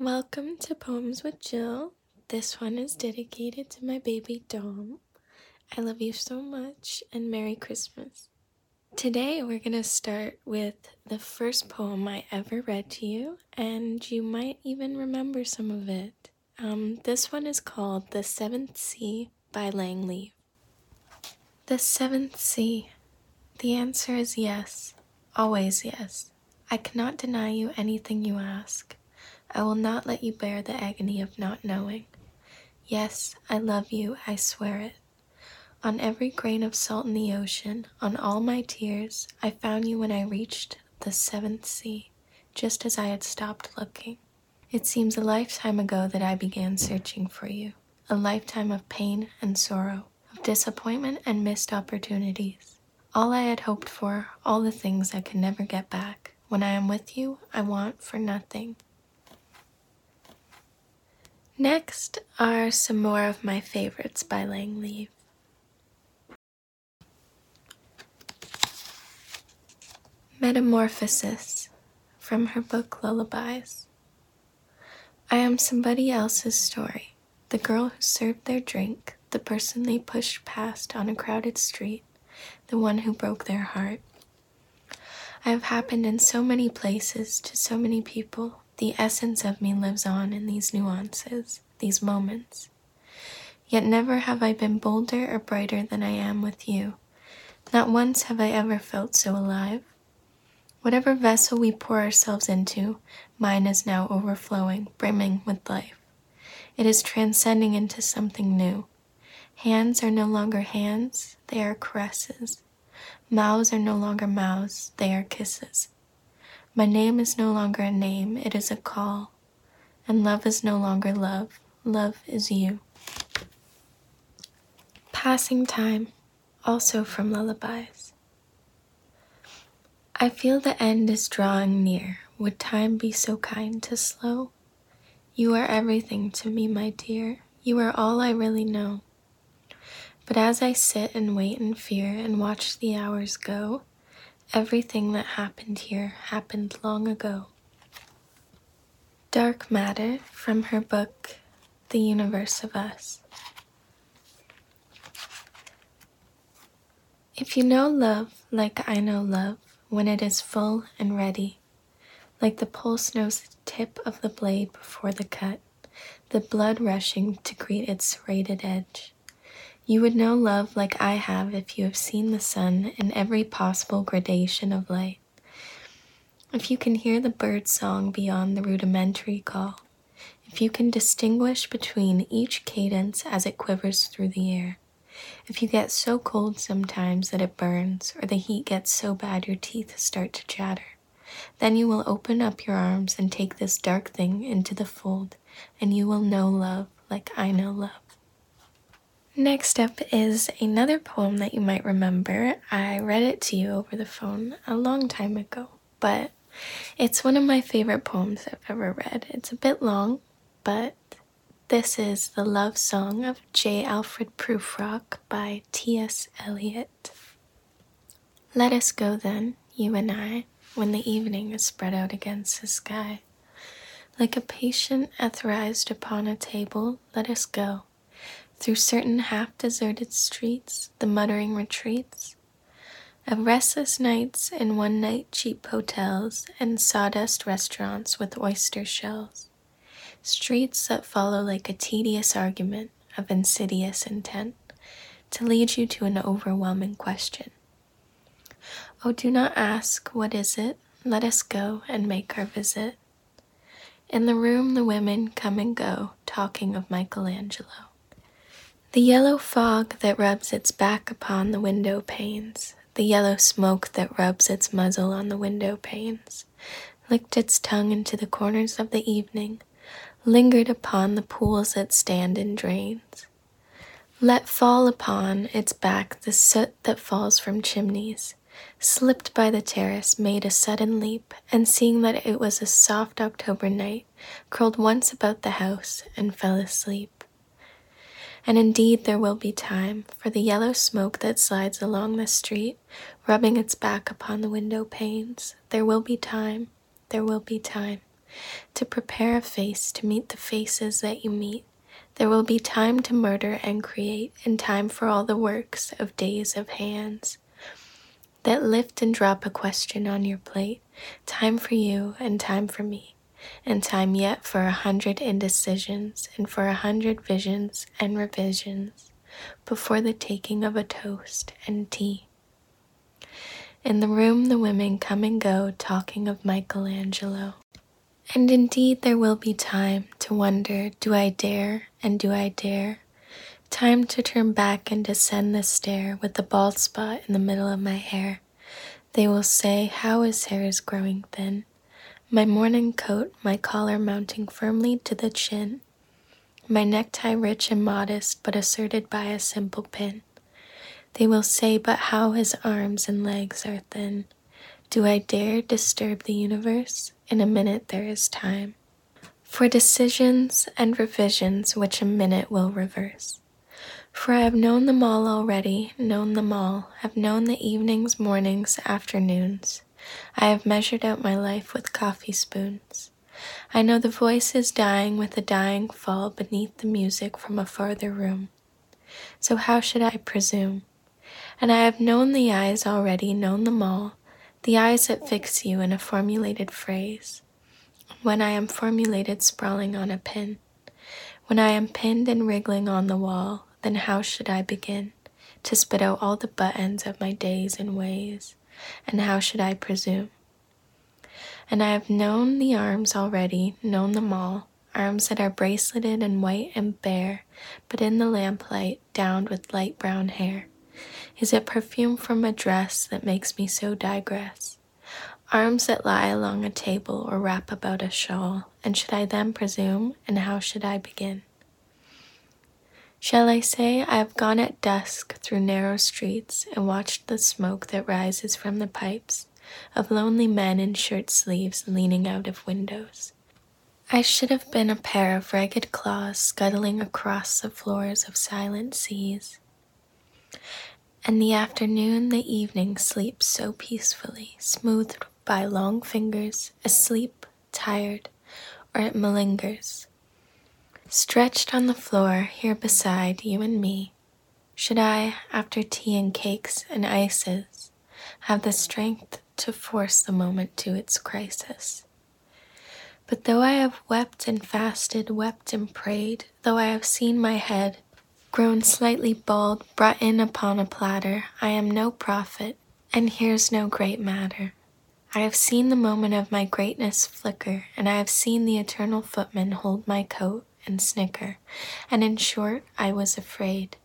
Welcome to Poems with Gill. This one is dedicated to my baby Dom. I love you so much and Merry Christmas. Today we're going to start with the first poem I ever read to you, and you might even remember some of it. Um, this one is called The Seventh Sea by Lang Leav. The seventh sea. The answer is yes, always yes. I cannot deny you anything you ask. I will not let you bear the agony of not knowing. Yes, I love you, I swear it. On every grain of salt in the ocean, on all my tears, I found you when I reached the seventh sea, just as I had stopped looking. It seems a lifetime ago that I began searching for you, a lifetime of pain and sorrow, of disappointment and missed opportunities. All I had hoped for, all the things I could never get back. When I am with you, I want for nothing. Next are some more of my favorites by Lang Leav. Metamorphosis from her book Lullabies. I am somebody else's story, the girl who served their drink, the person they pushed past on a crowded street, the one who broke their heart. I have happened in so many places to so many people. The essence of me lives on in these nuances, these moments. Yet never have I been bolder or brighter than I am with you. Not once have I ever felt so alive. Whatever vessel we pour ourselves into, mine is now overflowing, brimming with life. It is transcending into something new. Hands are no longer hands, they are caresses. Mouths are no longer mouths, they are kisses. My name is no longer a name, it is a call. And love is no longer love, love is you. Passing Time, also from Lullabies. I feel the end is drawing near. Would time be so kind to slow? You are everything to me, my dear. You are all I really know. But as I sit and wait in fear and watch the hours go, everything that happened here happened long ago. Dark Matter from her book, The Universe of Us. If you know love like I know love, when it is full and ready, like the pulse knows the tip of the blade before the cut, the blood rushing to greet its serrated edge. You would know love like I have if you have seen the sun in every possible gradation of light. If you can hear the bird song beyond the rudimentary call. If you can distinguish between each cadence as it quivers through the air. If you get so cold sometimes that it burns, or the heat gets so bad your teeth start to chatter, then you will open up your arms and take this dark thing into the fold, and you will know love like I know love. Next up is another poem that you might remember. I read it to you over the phone a long time ago, but it's one of my favorite poems I've ever read. It's a bit long, but this is The Love Song of J. Alfred Prufrock by T.S. Eliot. Let us go then, you and I, when the evening is spread out against the sky. Like a patient etherized upon a table, let us go. Through certain half deserted streets, the muttering retreats of restless nights in one night cheap hotels and sawdust restaurants with oyster shells streets that follow like a tedious argument of insidious intent to lead you to an overwhelming question. Oh, do not ask, what is it? Let us go and make our visit. In the room, the women come and go, talking of Michelangelo. The yellow fog that rubs its back upon the window panes, the yellow smoke that rubs its muzzle on the window panes, licked its tongue into the corners of the evening, lingered upon the pools that stand in drains. Let fall upon its back the soot that falls from chimneys, slipped by the terrace, made a sudden leap, and seeing that it was a soft October night, curled once about the house and fell asleep. And indeed, there will be time, for the yellow smoke that slides along the street, rubbing its back upon the window panes. There will be time, there will be time to prepare a face to meet the faces that you meet. There will be time to murder and create, and time for all the works of days of hands that lift and drop a question on your plate. Time for you and time for me, and time yet for a hundred indecisions and for a hundred visions and revisions before the taking of a toast and tea. In the room, the women come and go, talking of Michelangelo. And indeed, there will be time to wonder do I dare and do I dare? Time to turn back and descend the stair with the bald spot in the middle of my hair. They will say, How his hair is growing thin. My morning coat, my collar mounting firmly to the chin. My necktie rich and modest, but asserted by a simple pin. They will say, But how his arms and legs are thin. Do I dare disturb the universe? In a minute there is time. For decisions and revisions which a minute will reverse. For I have known them all already, known them all, have known the evenings, mornings, afternoons. I have measured out my life with coffee spoons. I know the voices dying with a dying fall beneath the music from a farther room. So how should I presume? And I have known the eyes already, known them all, the eyes that fix you in a formulated phrase. When I am formulated sprawling on a pin, when I am pinned and wriggling on the wall, then how should I begin to spit out all the buttons of my days and ways? And how should I presume? And I have known the arms already, known them all, arms that are braceleted and white and bare, but in the lamplight downed with light brown hair. Is it perfume from a dress that makes me so digress? Arms that lie along a table or wrap about a shawl, and should I then presume, and how should I begin? Shall I say I have gone at dusk through narrow streets and watched the smoke that rises from the pipes of lonely men in shirt sleeves leaning out of windows? I should have been a pair of ragged claws scuttling across the floors of silent seas. And the afternoon, the evening sleeps so peacefully, smoothed by long fingers, asleep, tired, or it malingers. Stretched on the floor here beside you and me, should I, after tea and cakes and ices, have the strength to force the moment to its crisis? But though I have wept and fasted, wept and prayed, though I have seen my head grown slightly bald, brought in upon a platter. I am no prophet, and here's no great matter. I have seen the moment of my greatness flicker, and I have seen the eternal footman hold my coat and snicker, and in short, I was afraid.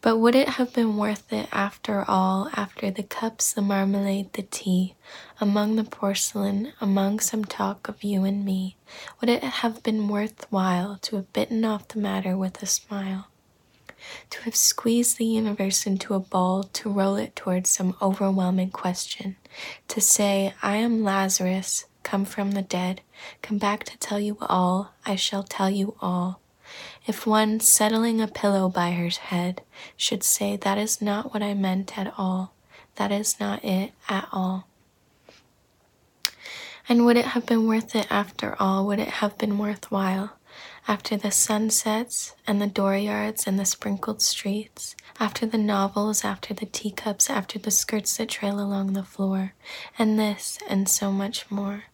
But would it have been worth it after all, after the cups, the marmalade, the tea, among the porcelain, among some talk of you and me? Would it have been worth while to have bitten off the matter with a smile? To have squeezed the universe into a ball, to roll it towards some overwhelming question, to say, I am Lazarus, come from the dead, come back to tell you all, I shall tell you all. If one settling a pillow by her head should say, That is not what I meant at all, that is not it at all. And would it have been worth it after all? Would it have been worthwhile? After the sunsets and the dooryards and the sprinkled streets, after the novels, after the teacups, after the skirts that trail along the floor, and this and so much more.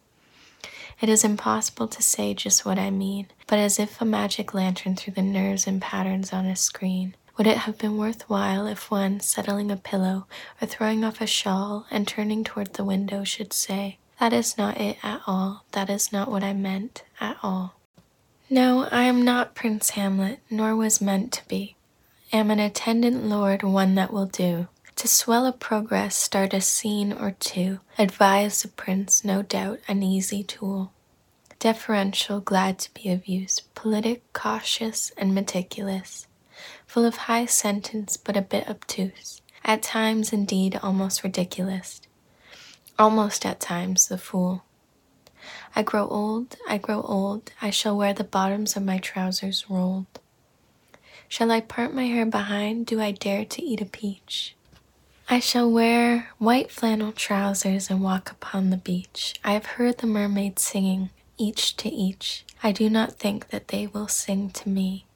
It is impossible to say just what I mean, but as if a magic lantern through the nerves and patterns on a screen. Would it have been worthwhile if one, settling a pillow or throwing off a shawl and turning toward the window, should say, That is not it at all, that is not what I meant at all? No, I am not Prince Hamlet, nor was meant to be. Am an attendant lord, one that will do. To swell a progress, start a scene or two, advise the prince, no doubt, an easy tool. Deferential, glad to be of use, politic, cautious, and meticulous, full of high sentence but a bit obtuse, at times indeed almost ridiculous, almost at times the fool. I grow old, I grow old, I shall wear the bottoms of my trousers rolled. Shall I part my hair behind? Do I dare to eat a peach? I shall wear white flannel trousers and walk upon the beach. I have heard the mermaids singing, each to each. I do not think that they will sing to me.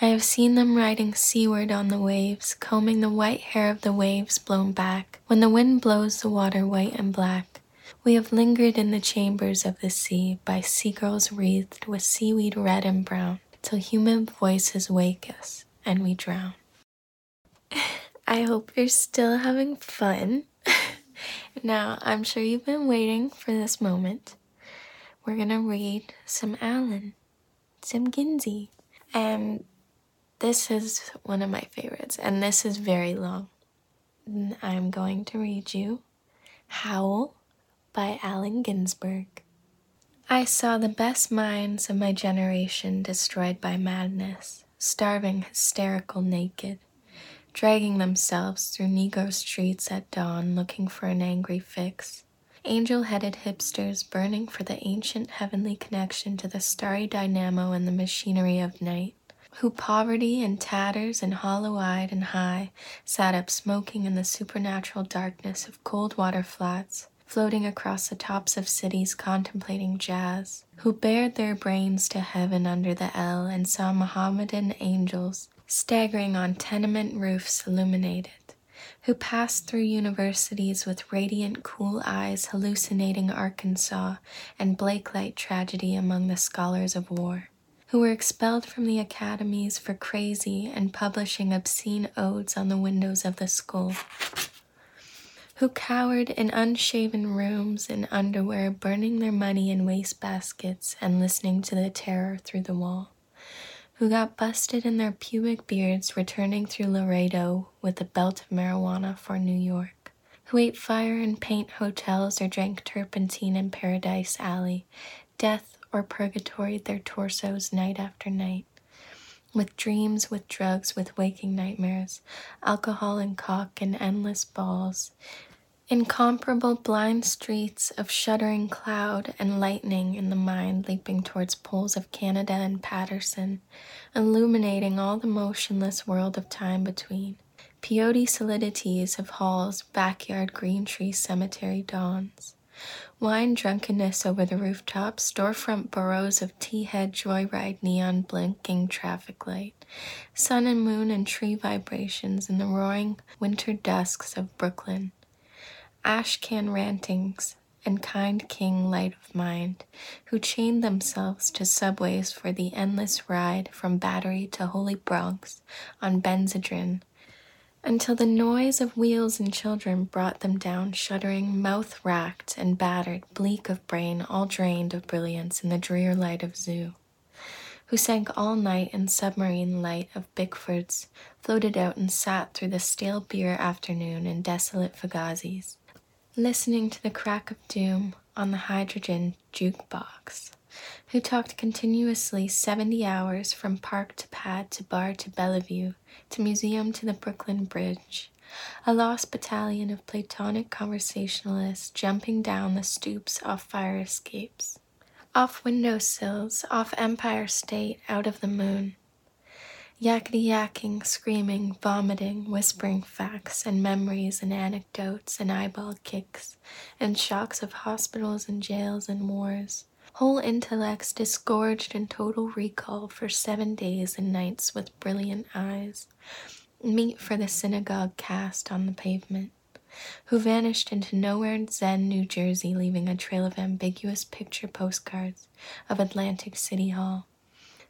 I have seen them riding seaward on the waves, combing the white hair of the waves blown back, when the wind blows the water white and black. We have lingered in the chambers of the sea, by sea girls wreathed with seaweed red and brown, till human voices wake us, and we drown. I hope you're still having fun. now, I'm sure you've been waiting for this moment. We're gonna read some Allen, some Kinsey, and this is one of my favorites, and this is very long. I'm going to read you Howl by Allen Ginsberg. I saw the best minds of my generation destroyed by madness, starving, hysterical, naked dragging themselves through Negro streets at dawn looking for an angry fix. Angel headed hipsters burning for the ancient heavenly connection to the starry dynamo and the machinery of night, who poverty and tatters and hollow eyed and high sat up smoking in the supernatural darkness of cold water flats, floating across the tops of cities contemplating jazz, who bared their brains to heaven under the L and saw Mohammedan angels staggering on tenement roofs illuminated, who passed through universities with radiant, cool eyes hallucinating Arkansas and Blakelight tragedy among the scholars of war, who were expelled from the academies for crazy and publishing obscene odes on the windows of the school who cowered in unshaven rooms in underwear, burning their money in waste baskets and listening to the terror through the wall who got busted in their pubic beards returning through Laredo with a belt of marijuana for New York, who ate fire and paint hotels or drank turpentine in Paradise Alley, death or purgatory their torsos night after night, with dreams, with drugs, with waking nightmares, alcohol and cock and endless balls, Incomparable blind streets of shuddering cloud and lightning in the mind leaping towards poles of Canada and Paterson, illuminating all the motionless world of time between. Peyote solidities of halls, backyard green tree cemetery dawns. Wine drunkenness over the rooftops, storefront burrows of tea head joyride neon blinking traffic light, sun and moon and tree vibrations in the roaring winter dusks of Brooklyn Ashcan rantings, and kind king light of mind, who chained themselves to subways for the endless ride from Battery to Holy Bronx on Benzedrine, until the noise of wheels and children brought them down, shuddering, mouth racked and battered, bleak of brain, all drained of brilliance in the drear light of zoo who sank all night in submarine light of Bickford's, floated out and sat through the stale beer afternoon in desolate Fugazzi's, listening to the crack of doom on the hydrogen jukebox, who talked continuously 70 hours from park to pad to bar to Bellevue to museum to the Brooklyn Bridge, a lost battalion of Platonic conversationalists jumping down the stoops off fire escapes, off window sills, off Empire State, out of the moon, yakety yakking, screaming, vomiting, whispering facts and memories and anecdotes and eyeball kicks and shocks of hospitals and jails and wars. Whole intellects disgorged in total recall for seven days and nights with brilliant eyes. Meet for the synagogue cast on the pavement, who vanished into nowhere in Zen, New Jersey, leaving a trail of ambiguous picture postcards of Atlantic City Hall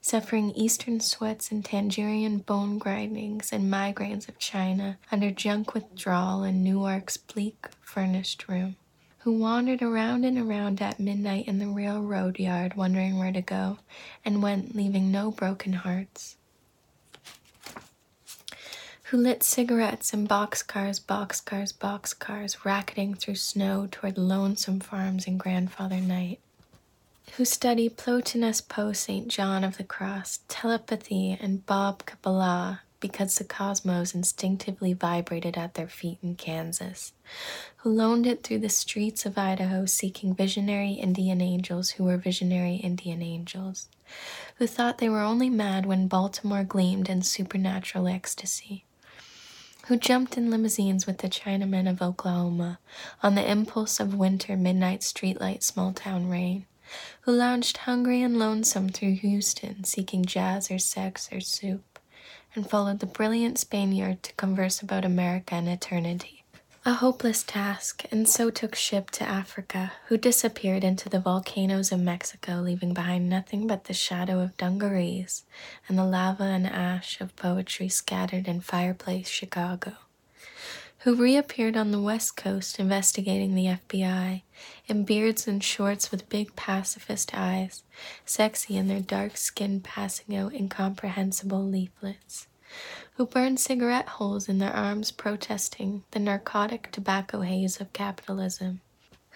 suffering eastern sweats and Tangerian bone grindings and migraines of China under junk withdrawal in Newark's bleak furnished room, who wandered around and around at midnight in the railroad yard wondering where to go, and went leaving no broken hearts. Who lit cigarettes in boxcars, boxcars, boxcars, racketing through snow toward lonesome farms in grandfather night, who study Plotinus Poe St. John of the Cross, telepathy, and Bob Kabbalah because the cosmos instinctively vibrated at their feet in Kansas, who loaned it through the streets of Idaho seeking visionary Indian angels who were visionary Indian angels, who thought they were only mad when Baltimore gleamed in supernatural ecstasy, who jumped in limousines with the Chinamen of Oklahoma on the impulse of winter midnight streetlight small town rain, who lounged hungry and lonesome through Houston seeking jazz or sex or soup, and followed the brilliant Spaniard to converse about America and eternity. A hopeless task, and so took ship to Africa, who disappeared into the volcanoes of Mexico, leaving behind nothing but the shadow of dungarees and the lava and ash of poetry scattered in fireplace Chicago. Who reappeared on the West Coast investigating the FBI, in beards and shorts with big pacifist eyes, sexy in their dark skin passing out incomprehensible leaflets who burned cigarette holes in their arms protesting the narcotic tobacco haze of capitalism,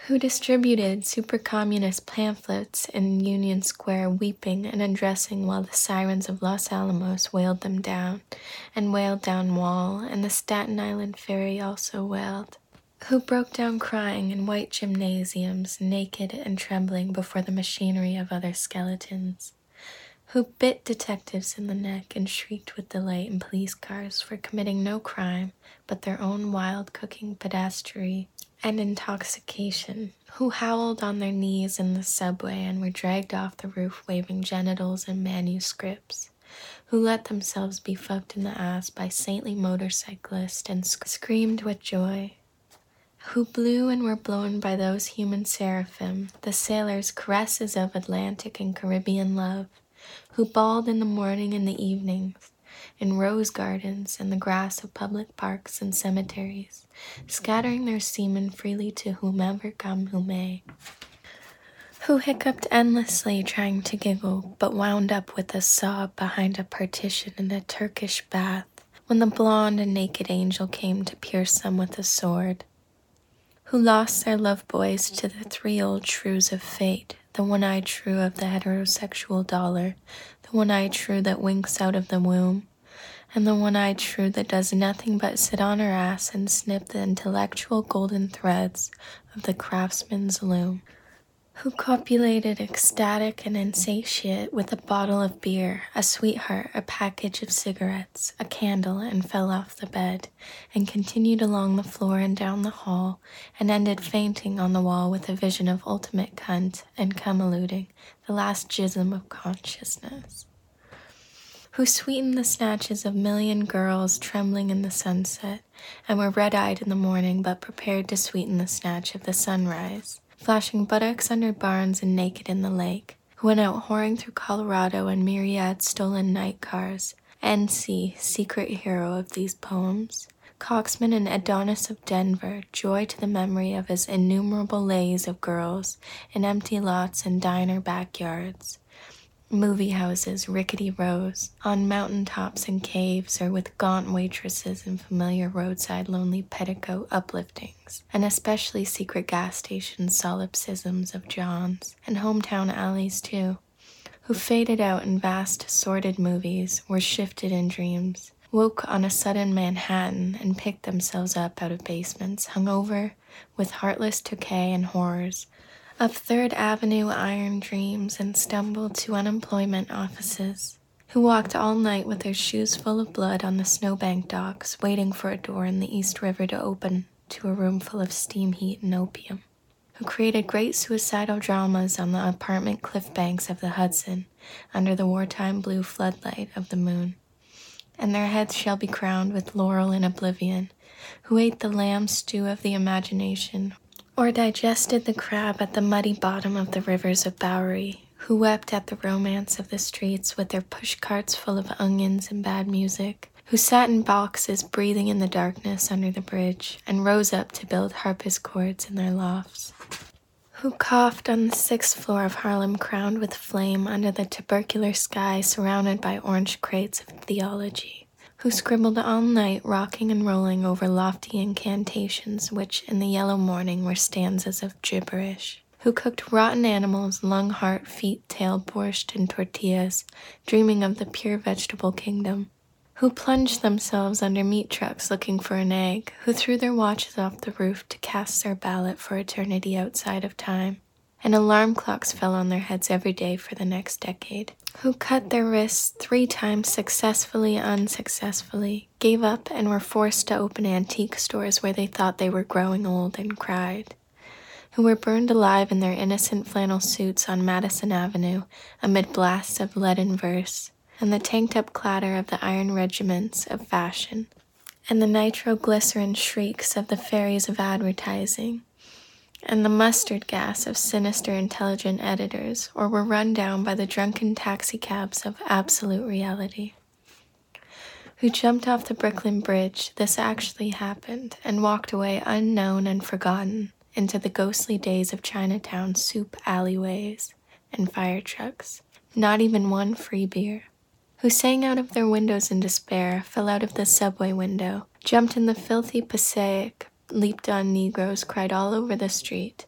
who distributed super communist pamphlets in Union Square, weeping and undressing while the sirens of Los Alamos wailed them down, and wailed down Wall, and the Staten Island ferry also wailed. Who broke down crying in white gymnasiums, naked and trembling before the machinery of other skeletons who bit detectives in the neck and shrieked with delight in police cars for committing no crime but their own wild cooking pedastry and intoxication, who howled on their knees in the subway and were dragged off the roof waving genitals and manuscripts, who let themselves be fucked in the ass by saintly motorcyclists and sc- screamed with joy, who blew and were blown by those human seraphim, the sailors' caresses of Atlantic and Caribbean love, who bawled in the morning and the evenings, in rose gardens and the grass of public parks and cemeteries, scattering their semen freely to whomever come who may. Who hiccuped endlessly trying to giggle, but wound up with a sob behind a partition in a Turkish bath when the blonde and naked angel came to pierce them with a sword. Who lost their love boys to the three old shrews of fate the one eyed shrew of the heterosexual dollar, the one eyed shrew that winks out of the womb, and the one eyed shrew that does nothing but sit on her ass and snip the intellectual golden threads of the craftsman's loom who copulated ecstatic and insatiate with a bottle of beer, a sweetheart, a package of cigarettes, a candle, and fell off the bed, and continued along the floor and down the hall, and ended fainting on the wall with a vision of ultimate cunt and cum eluding, the last jism of consciousness. Who sweetened the snatches of million girls trembling in the sunset, and were red eyed in the morning, but prepared to sweeten the snatch of the sunrise flashing buttocks under barns and naked in the lake, who went out whoring through Colorado in myriad stolen night cars. N.C., secret hero of these poems. Coxman and Adonis of Denver, joy to the memory of his innumerable lays of girls in empty lots and diner backyards movie houses, rickety rows, on mountain tops and caves, or with gaunt waitresses and familiar roadside lonely petticoat upliftings, and especially secret gas station solipsisms of John's, and hometown alleys too, who faded out in vast, sordid movies, were shifted in dreams, woke on a sudden Manhattan and picked themselves up out of basements, hung over with heartless decay and horrors, up Third Avenue iron dreams and stumbled to unemployment offices, who walked all night with their shoes full of blood on the snowbank docks, waiting for a door in the East River to open to a room full of steam heat and opium, who created great suicidal dramas on the apartment cliff banks of the Hudson under the wartime blue floodlight of the moon. And their heads shall be crowned with laurel in oblivion, who ate the lamb stew of the imagination or digested the crab at the muddy bottom of the rivers of Bowery, who wept at the romance of the streets with their push carts full of onions and bad music, who sat in boxes breathing in the darkness under the bridge and rose up to build harpsichords in their lofts, who coughed on the sixth floor of Harlem crowned with flame under the tubercular sky surrounded by orange crates of theology who scribbled all night, rocking and rolling over lofty incantations, which in the yellow morning were stanzas of gibberish, who cooked rotten animals, lung, heart, feet, tail, borscht, and tortillas, dreaming of the pure vegetable kingdom, who plunged themselves under meat trucks looking for an egg, who threw their watches off the roof to cast their ballot for eternity outside of time, and alarm clocks fell on their heads every day for the next decade who cut their wrists three times successfully, unsuccessfully, gave up, and were forced to open antique stores where they thought they were growing old and cried, who were burned alive in their innocent flannel suits on Madison Avenue amid blasts of leaden verse, and the tanked up clatter of the iron regiments of fashion, and the nitroglycerin shrieks of the fairies of advertising and the mustard gas of sinister intelligent editors, or were run down by the drunken taxicabs of absolute reality. Who jumped off the Brooklyn Bridge, this actually happened, and walked away unknown and forgotten into the ghostly days of Chinatown soup alleyways and fire trucks. Not even one free beer. Who sang out of their windows in despair, fell out of the subway window, jumped in the filthy Passaic leaped on Negroes, cried all over the street,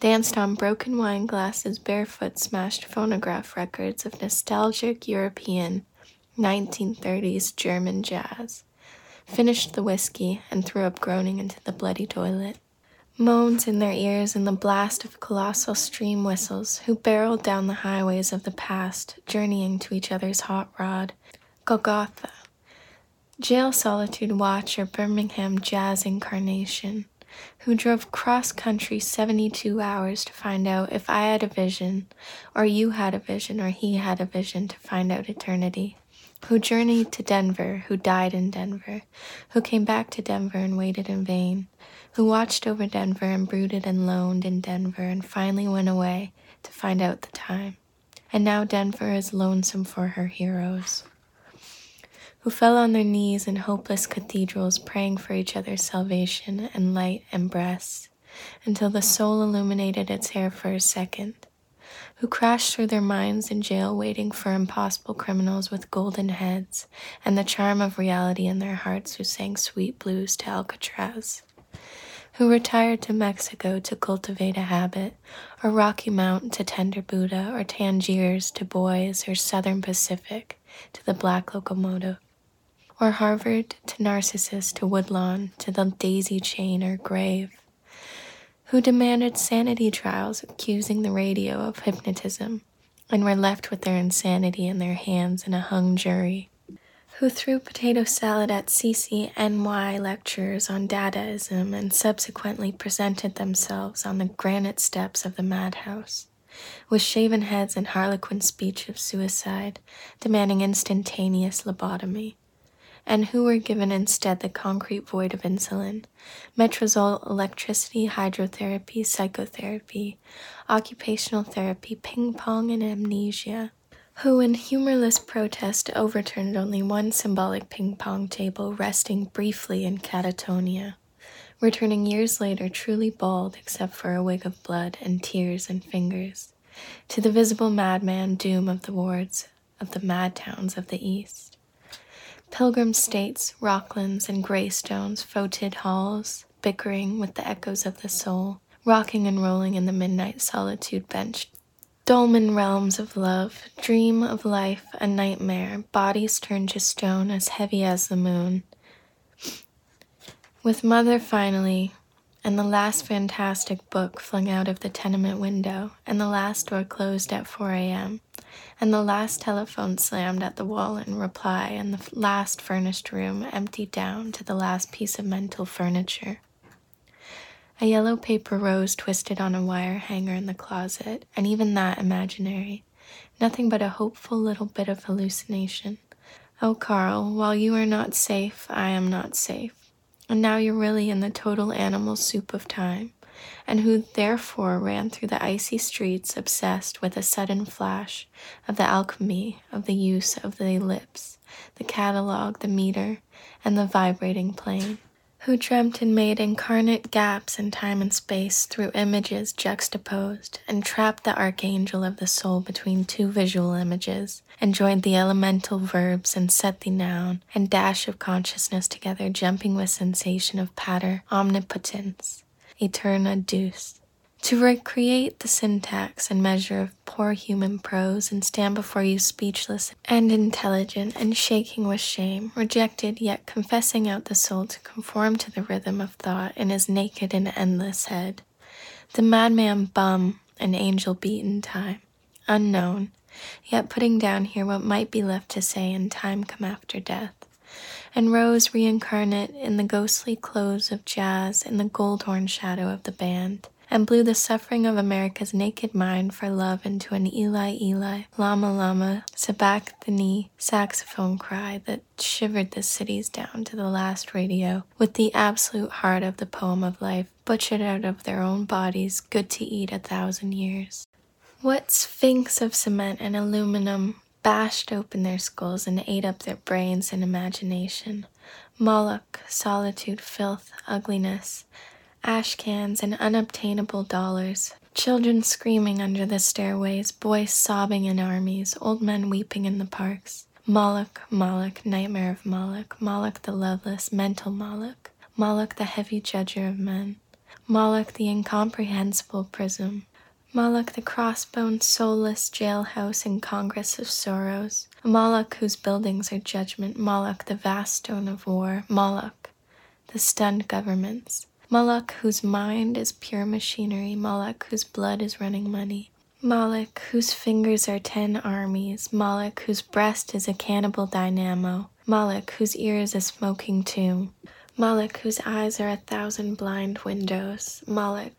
danced on broken wine glasses, barefoot, smashed phonograph records of nostalgic European 1930s German jazz, finished the whiskey, and threw up groaning into the bloody toilet. Moans in their ears and the blast of colossal stream whistles who barreled down the highways of the past, journeying to each other's hot rod. Golgotha, Jail Solitude Watcher Birmingham Jazz Incarnation, who drove cross country 72 hours to find out if I had a vision, or you had a vision, or he had a vision to find out eternity, who journeyed to Denver, who died in Denver, who came back to Denver and waited in vain, who watched over Denver and brooded and loaned in Denver and finally went away to find out the time. And now Denver is lonesome for her heroes who fell on their knees in hopeless cathedrals praying for each other's salvation and light and breasts, until the soul illuminated its hair for a second, who crashed through their minds in jail waiting for impossible criminals with golden heads and the charm of reality in their hearts who sang sweet blues to Alcatraz who retired to Mexico to cultivate a habit, or Rocky Mount to tender Buddha, or Tangiers to boys, or Southern Pacific to the black locomotive or Harvard to Narcissus to Woodlawn to the daisy chain or grave, who demanded sanity trials accusing the radio of hypnotism and were left with their insanity in their hands in a hung jury, who threw potato salad at CCNY lectures on Dadaism and subsequently presented themselves on the granite steps of the madhouse with shaven heads and harlequin speech of suicide, demanding instantaneous lobotomy and who were given instead the concrete void of insulin, metrazole, electricity, hydrotherapy, psychotherapy, occupational therapy, ping pong, and amnesia, who in humorless protest overturned only one symbolic ping pong table resting briefly in catatonia, returning years later truly bald except for a wig of blood and tears and fingers, to the visible madman doom of the wards of the mad towns of the East. Pilgrim states, rocklands, and greystones, foetid halls, bickering with the echoes of the soul, rocking and rolling in the midnight solitude bench. Dolmen realms of love, dream of life, a nightmare, bodies turned to stone as heavy as the moon. With mother finally, and the last fantastic book flung out of the tenement window, and the last door closed at 4 a.m., and the last telephone slammed at the wall in reply, and the last furnished room emptied down to the last piece of mental furniture. A yellow paper rose twisted on a wire hanger in the closet, and even that imaginary. Nothing but a hopeful little bit of hallucination. Oh, Carl, while you are not safe, I am not safe. And now you're really in the total animal soup of time and who therefore ran through the icy streets obsessed with a sudden flash of the alchemy of the use of the ellipse, the catalogue, the meter, and the vibrating plane, who dreamt and made incarnate gaps in time and space through images juxtaposed, and trapped the archangel of the soul between two visual images, and joined the elemental verbs and set the noun and dash of consciousness together, jumping with sensation of Pater, omnipotence Aeterna Deus. To recreate the syntax and measure of poor human prose and stand before you speechless and intelligent and shaking with shame, rejected yet confessing out the soul to conform to the rhythm of thought in his naked and endless head. The madman bum, an angel beaten time, unknown, yet putting down here what might be left to say in time come after death. And rose reincarnate in the ghostly clothes of jazz in the gold horn shadow of the band and blew the suffering of America's naked mind for love into an Eli Eli, Lama Lama, Sabachthani saxophone cry that shivered the cities down to the last radio with the absolute heart of the poem of life butchered out of their own bodies, good to eat a thousand years. What sphinx of cement and aluminum bashed open their skulls and ate up their brains and imagination? Moloch, solitude, filth, ugliness, ash cans, and unobtainable dollars. Children screaming under the stairways, boys sobbing in armies, old men weeping in the parks. Moloch, Moloch, nightmare of Moloch, Moloch the loveless, mental Moloch, Moloch the heavy judger of men, Moloch the incomprehensible prism, Moloch the crossbone, soulless jailhouse and congress of sorrows, Moloch whose buildings are judgment, Moloch the vast stone of war, Moloch the stunned governments, Moloch, whose mind is pure machinery, Moloch, whose blood is running money, Moloch, whose fingers are ten armies, Moloch, whose breast is a cannibal dynamo, Moloch, whose ear is a smoking tomb, Moloch, whose eyes are a thousand blind windows, Moloch,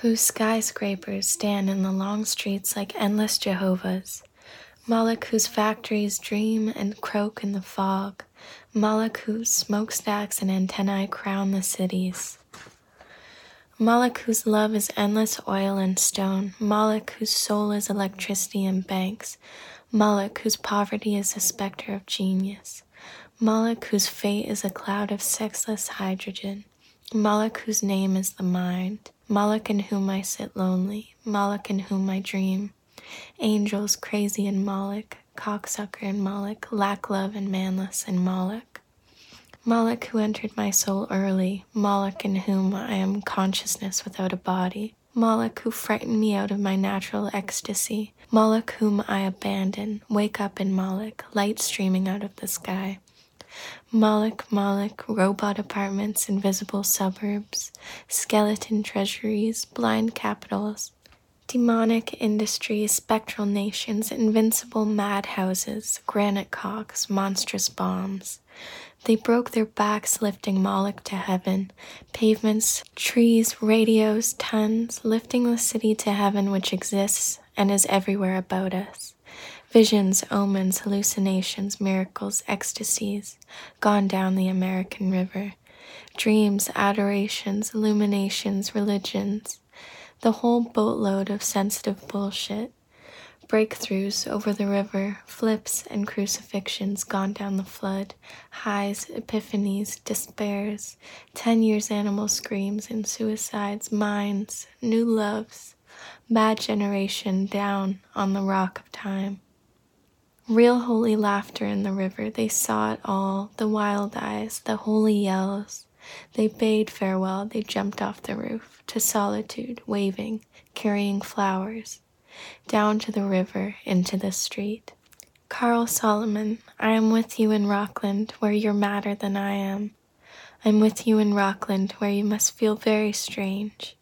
whose skyscrapers stand in the long streets like endless Jehovah's, Moloch, whose factories dream and croak in the fog, Moloch, whose smokestacks and antennae crown the cities. Moloch, whose love is endless oil and stone, Moloch, whose soul is electricity and banks, Moloch, whose poverty is a specter of genius, Moloch, whose fate is a cloud of sexless hydrogen, Moloch, whose name is the mind, Moloch, in whom I sit lonely, Moloch, in whom I dream, angels crazy in Moloch, cocksucker in Moloch, lack love and manless in Moloch. Moloch, who entered my soul early, Moloch, in whom I am consciousness without a body, Moloch, who frightened me out of my natural ecstasy, Moloch, whom I abandon, wake up in Moloch, light streaming out of the sky. Moloch, Moloch, robot apartments, invisible suburbs, skeleton treasuries, blind capitals, demonic industries, spectral nations, invincible madhouses, granite cocks, monstrous bombs. They broke their backs lifting Moloch to heaven. Pavements, trees, radios, tons, lifting the city to heaven which exists and is everywhere about us. Visions, omens, hallucinations, miracles, ecstasies, gone down the American River. Dreams, adorations, illuminations, religions. The whole boatload of sensitive bullshit breakthroughs over the river, flips and crucifixions gone down the flood, highs, epiphanies, despairs, ten years animal screams and suicides, minds, new loves, bad generation down on the rock of time. Real holy laughter in the river, they saw it all, the wild eyes, the holy yells. They bade farewell, they jumped off the roof, to solitude, waving, carrying flowers down to the river, into the street. Carl Solomon, I am with you in Rockland, where you're madder than I am. I'm with you in Rockland, where you must feel very strange.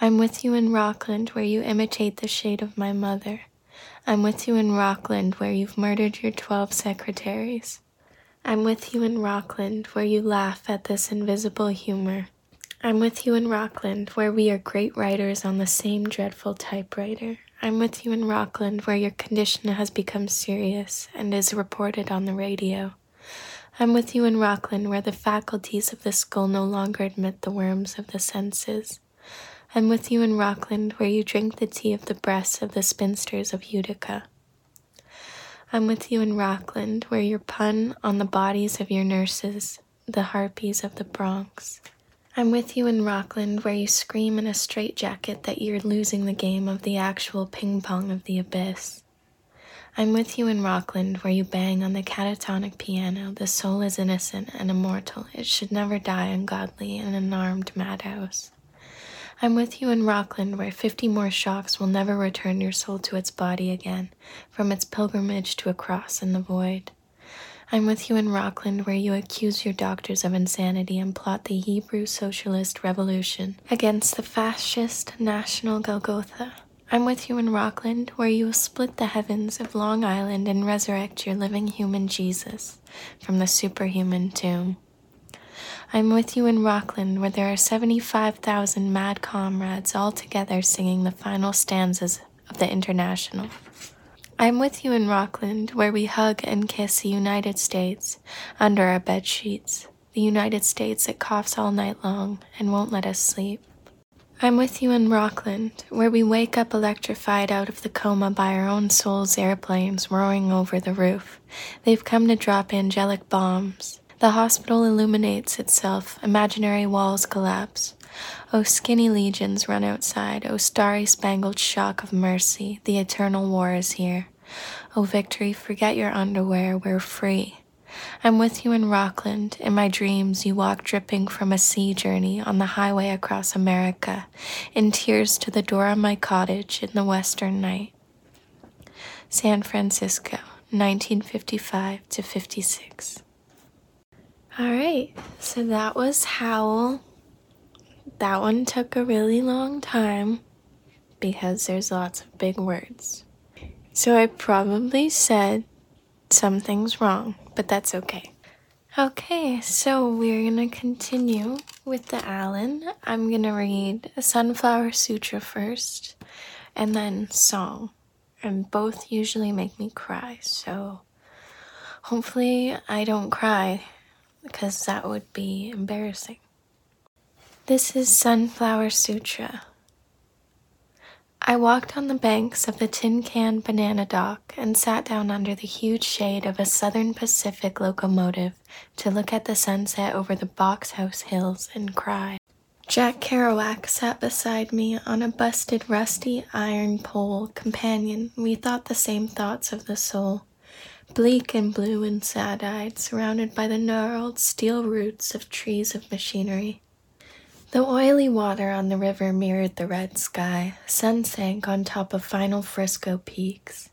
I'm with you in Rockland, where you imitate the shade of my mother. I'm with you in Rockland, where you've murdered your twelve secretaries. I'm with you in Rockland, where you laugh at this invisible humor. I'm with you in Rockland, where we are great writers on the same dreadful typewriter. I'm with you in Rockland, where your condition has become serious and is reported on the radio. I'm with you in Rockland, where the faculties of the skull no longer admit the worms of the senses. I'm with you in Rockland, where you drink the tea of the breasts of the spinsters of Utica. I'm with you in Rockland, where you pun on the bodies of your nurses, the harpies of the Bronx. I'm with you in Rockland, where you scream in a straitjacket that you're losing the game of the actual ping pong of the abyss. I'm with you in Rockland, where you bang on the catatonic piano. The soul is innocent and immortal. It should never die ungodly in an armed madhouse. I'm with you in Rockland, where fifty more shocks will never return your soul to its body again, from its pilgrimage to a cross in the void. I'm with you in Rockland, where you accuse your doctors of insanity and plot the Hebrew socialist revolution against the fascist national Golgotha. I'm with you in Rockland, where you will split the heavens of Long Island and resurrect your living human Jesus from the superhuman tomb. I'm with you in Rockland, where there are 75,000 mad comrades all together singing the final stanzas of the International. I'm with you in Rockland, where we hug and kiss the United States under our bed sheets, the United States that coughs all night long and won't let us sleep. I'm with you in Rockland, where we wake up electrified out of the coma by our own souls' airplanes roaring over the roof. They've come to drop angelic bombs. The hospital illuminates itself, imaginary walls collapse. Oh, skinny legions run outside. Oh, starry spangled shock of mercy. The eternal war is here. Oh, victory, forget your underwear. We're free. I'm with you in Rockland. In my dreams, you walk dripping from a sea journey on the highway across America, in tears to the door of my cottage in the western night. San Francisco, 1955 to 56. All right, so that was Howl. That one took a really long time because there's lots of big words. So I probably said something's wrong but that's okay. Okay, so we're gonna continue with the Allen. I'm gonna read a Sunflower Sutra first and then Song. And both usually make me cry, so hopefully I don't cry because that would be embarrassing. This is Sunflower Sutra. I walked on the banks of the Tin Can Banana Dock and sat down under the huge shade of a Southern Pacific locomotive to look at the sunset over the Box House Hills and cry. Jack Kerouac sat beside me on a busted, rusty iron pole. Companion, we thought the same thoughts of the soul. Bleak and blue and sad eyed, surrounded by the gnarled steel roots of trees of machinery. The oily water on the river mirrored the red sky. Sun sank on top of final Frisco peaks.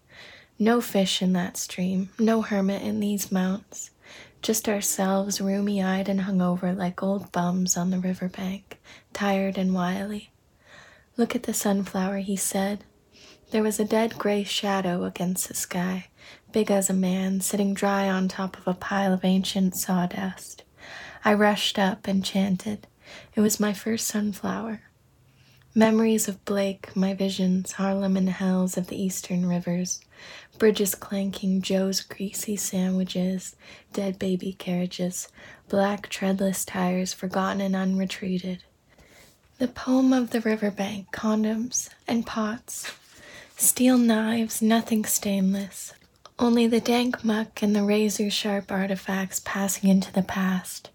No fish in that stream, no hermit in these mounts. Just ourselves, rheumy eyed and hungover like old bums on the river bank, tired and wily. Look at the sunflower, he said. There was a dead gray shadow against the sky, big as a man, sitting dry on top of a pile of ancient sawdust. I rushed up and chanted. It was my first sunflower. Memories of Blake, my visions, Harlem and hells of the eastern rivers, bridges clanking, Joe's greasy sandwiches, dead baby carriages, black treadless tires forgotten and unretreated. The poem of the riverbank, condoms and pots, steel knives, nothing stainless, only the dank muck and the razor sharp artifacts passing into the past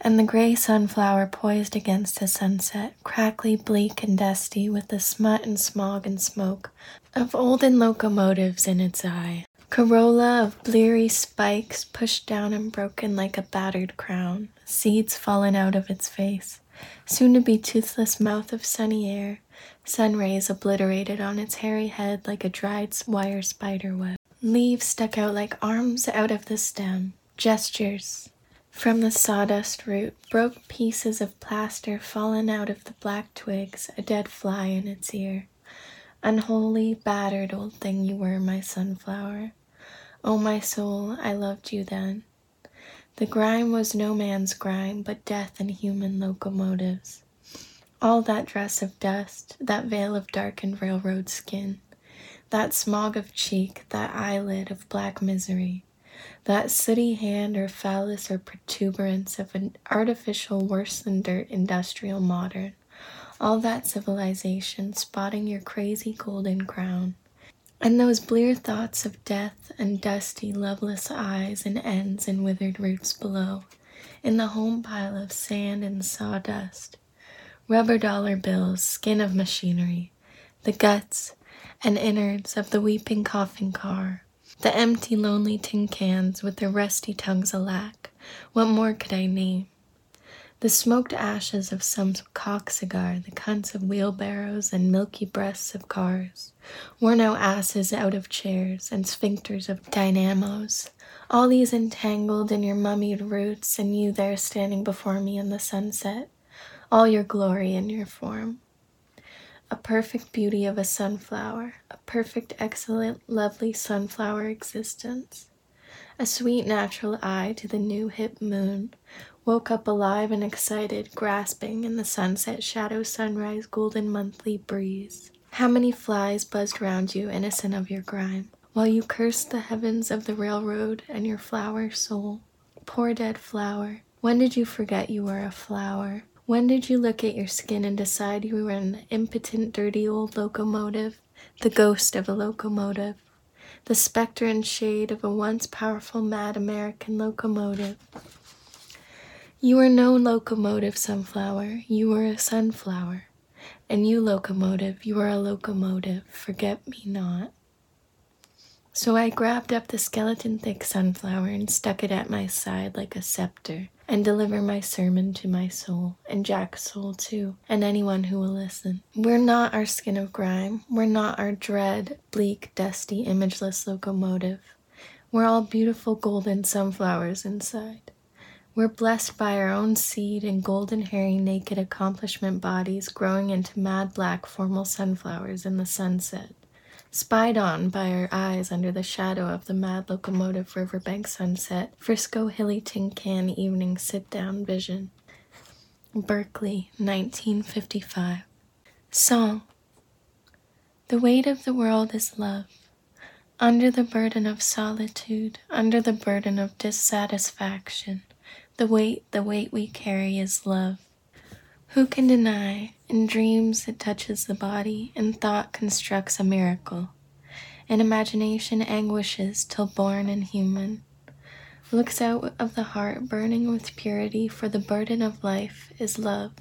and the gray sunflower poised against the sunset, crackly, bleak, and dusty, with the smut and smog and smoke of olden locomotives in its eye. Corolla of bleary spikes pushed down and broken like a battered crown, seeds fallen out of its face, soon to be toothless mouth of sunny air, sun rays obliterated on its hairy head like a dried wire spider web. Leaves stuck out like arms out of the stem, gestures, from the sawdust root, broke pieces of plaster fallen out of the black twigs, a dead fly in its ear. Unholy, battered old thing you were, my sunflower. Oh, my soul, I loved you then. The grime was no man's grime, but death and human locomotives. All that dress of dust, that veil of darkened railroad skin, that smog of cheek, that eyelid of black misery that sooty hand or phallus or protuberance of an artificial worse than dirt industrial modern, all that civilization spotting your crazy golden crown, and those blear thoughts of death and dusty, loveless eyes and ends and withered roots below, in the home pile of sand and sawdust, rubber dollar bills, skin of machinery, the guts and innards of the weeping coffin car the empty, lonely tin cans with their rusty tongues alack. What more could I name? The smoked ashes of some cock cigar, the cunts of wheelbarrows and milky breasts of cars, worn out asses out of chairs and sphincters of dynamos, all these entangled in your mummied roots, and you there standing before me in the sunset, all your glory in your form. a perfect beauty of a sunflower, a perfect, excellent, lovely sunflower existence. A sweet natural eye to the new hip moon, woke up alive and excited, grasping in the sunset shadow sunrise golden monthly breeze. How many flies buzzed round you, innocent of your grime, while you cursed the heavens of the railroad and your flower soul. Poor dead flower, when did you forget you were a flower? When did you look at your skin and decide you were an impotent, dirty old locomotive, the ghost of a locomotive, the specter and shade of a once powerful, mad American locomotive? You were no locomotive, sunflower, you were a sunflower. And you, locomotive, you are a locomotive, forget me not. So I grabbed up the skeleton thick sunflower and stuck it at my side like a scepter, and deliver my sermon to my soul, and Jack's soul too, and anyone who will listen. We're not our skin of grime, we're not our dread, bleak, dusty, imageless locomotive. We're all beautiful golden sunflowers inside. We're blessed by our own seed and golden, hairy, naked accomplishment bodies growing into mad black formal sunflowers in the sunset, spied on by our eyes under the shadow of the mad locomotive riverbank sunset, Frisco Hilly Tin Can evening sit down vision. Berkeley, 1955. Song The weight of the world is love. Under the burden of solitude, under the burden of dissatisfaction, the weight, the weight we carry is love. Who can deny? In dreams it touches the body, and thought constructs a miracle. In imagination anguishes till born and human. Looks out of the heart burning with purity, for the burden of life is love.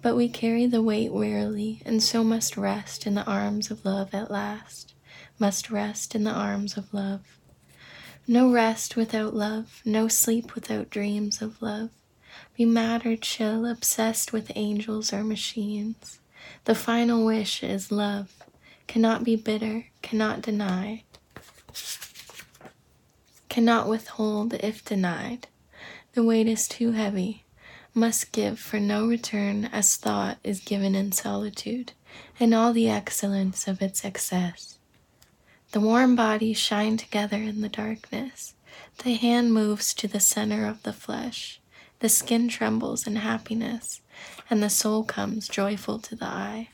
But we carry the weight wearily, and so must rest in the arms of love at last, must rest in the arms of love. No rest without love, no sleep without dreams of love. Be mad or chill, obsessed with angels or machines. The final wish is love, cannot be bitter, cannot deny, cannot withhold if denied. The weight is too heavy, must give for no return as thought is given in solitude, and all the excellence of its excess. The warm bodies shine together in the darkness. The hand moves to the center of the flesh. The skin trembles in happiness, and the soul comes joyful to the eye.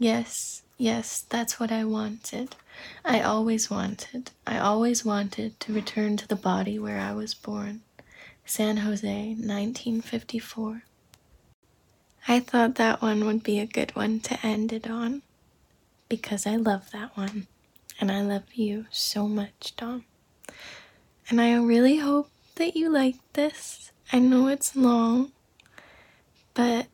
Yes, yes, that's what I wanted. I always wanted. I always wanted to return to the body where I was born. San Jose, 1954. I thought that one would be a good one to end it on because I love that one. And I love you so much, Dom. And I really hope that you like this. I know it's long, but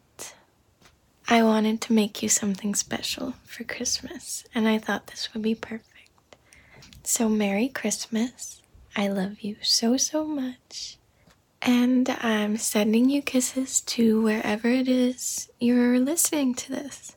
I wanted to make you something special for Christmas, and I thought this would be perfect. So, Merry Christmas. I love you so, so much. And I'm sending you kisses to wherever it is you're listening to this.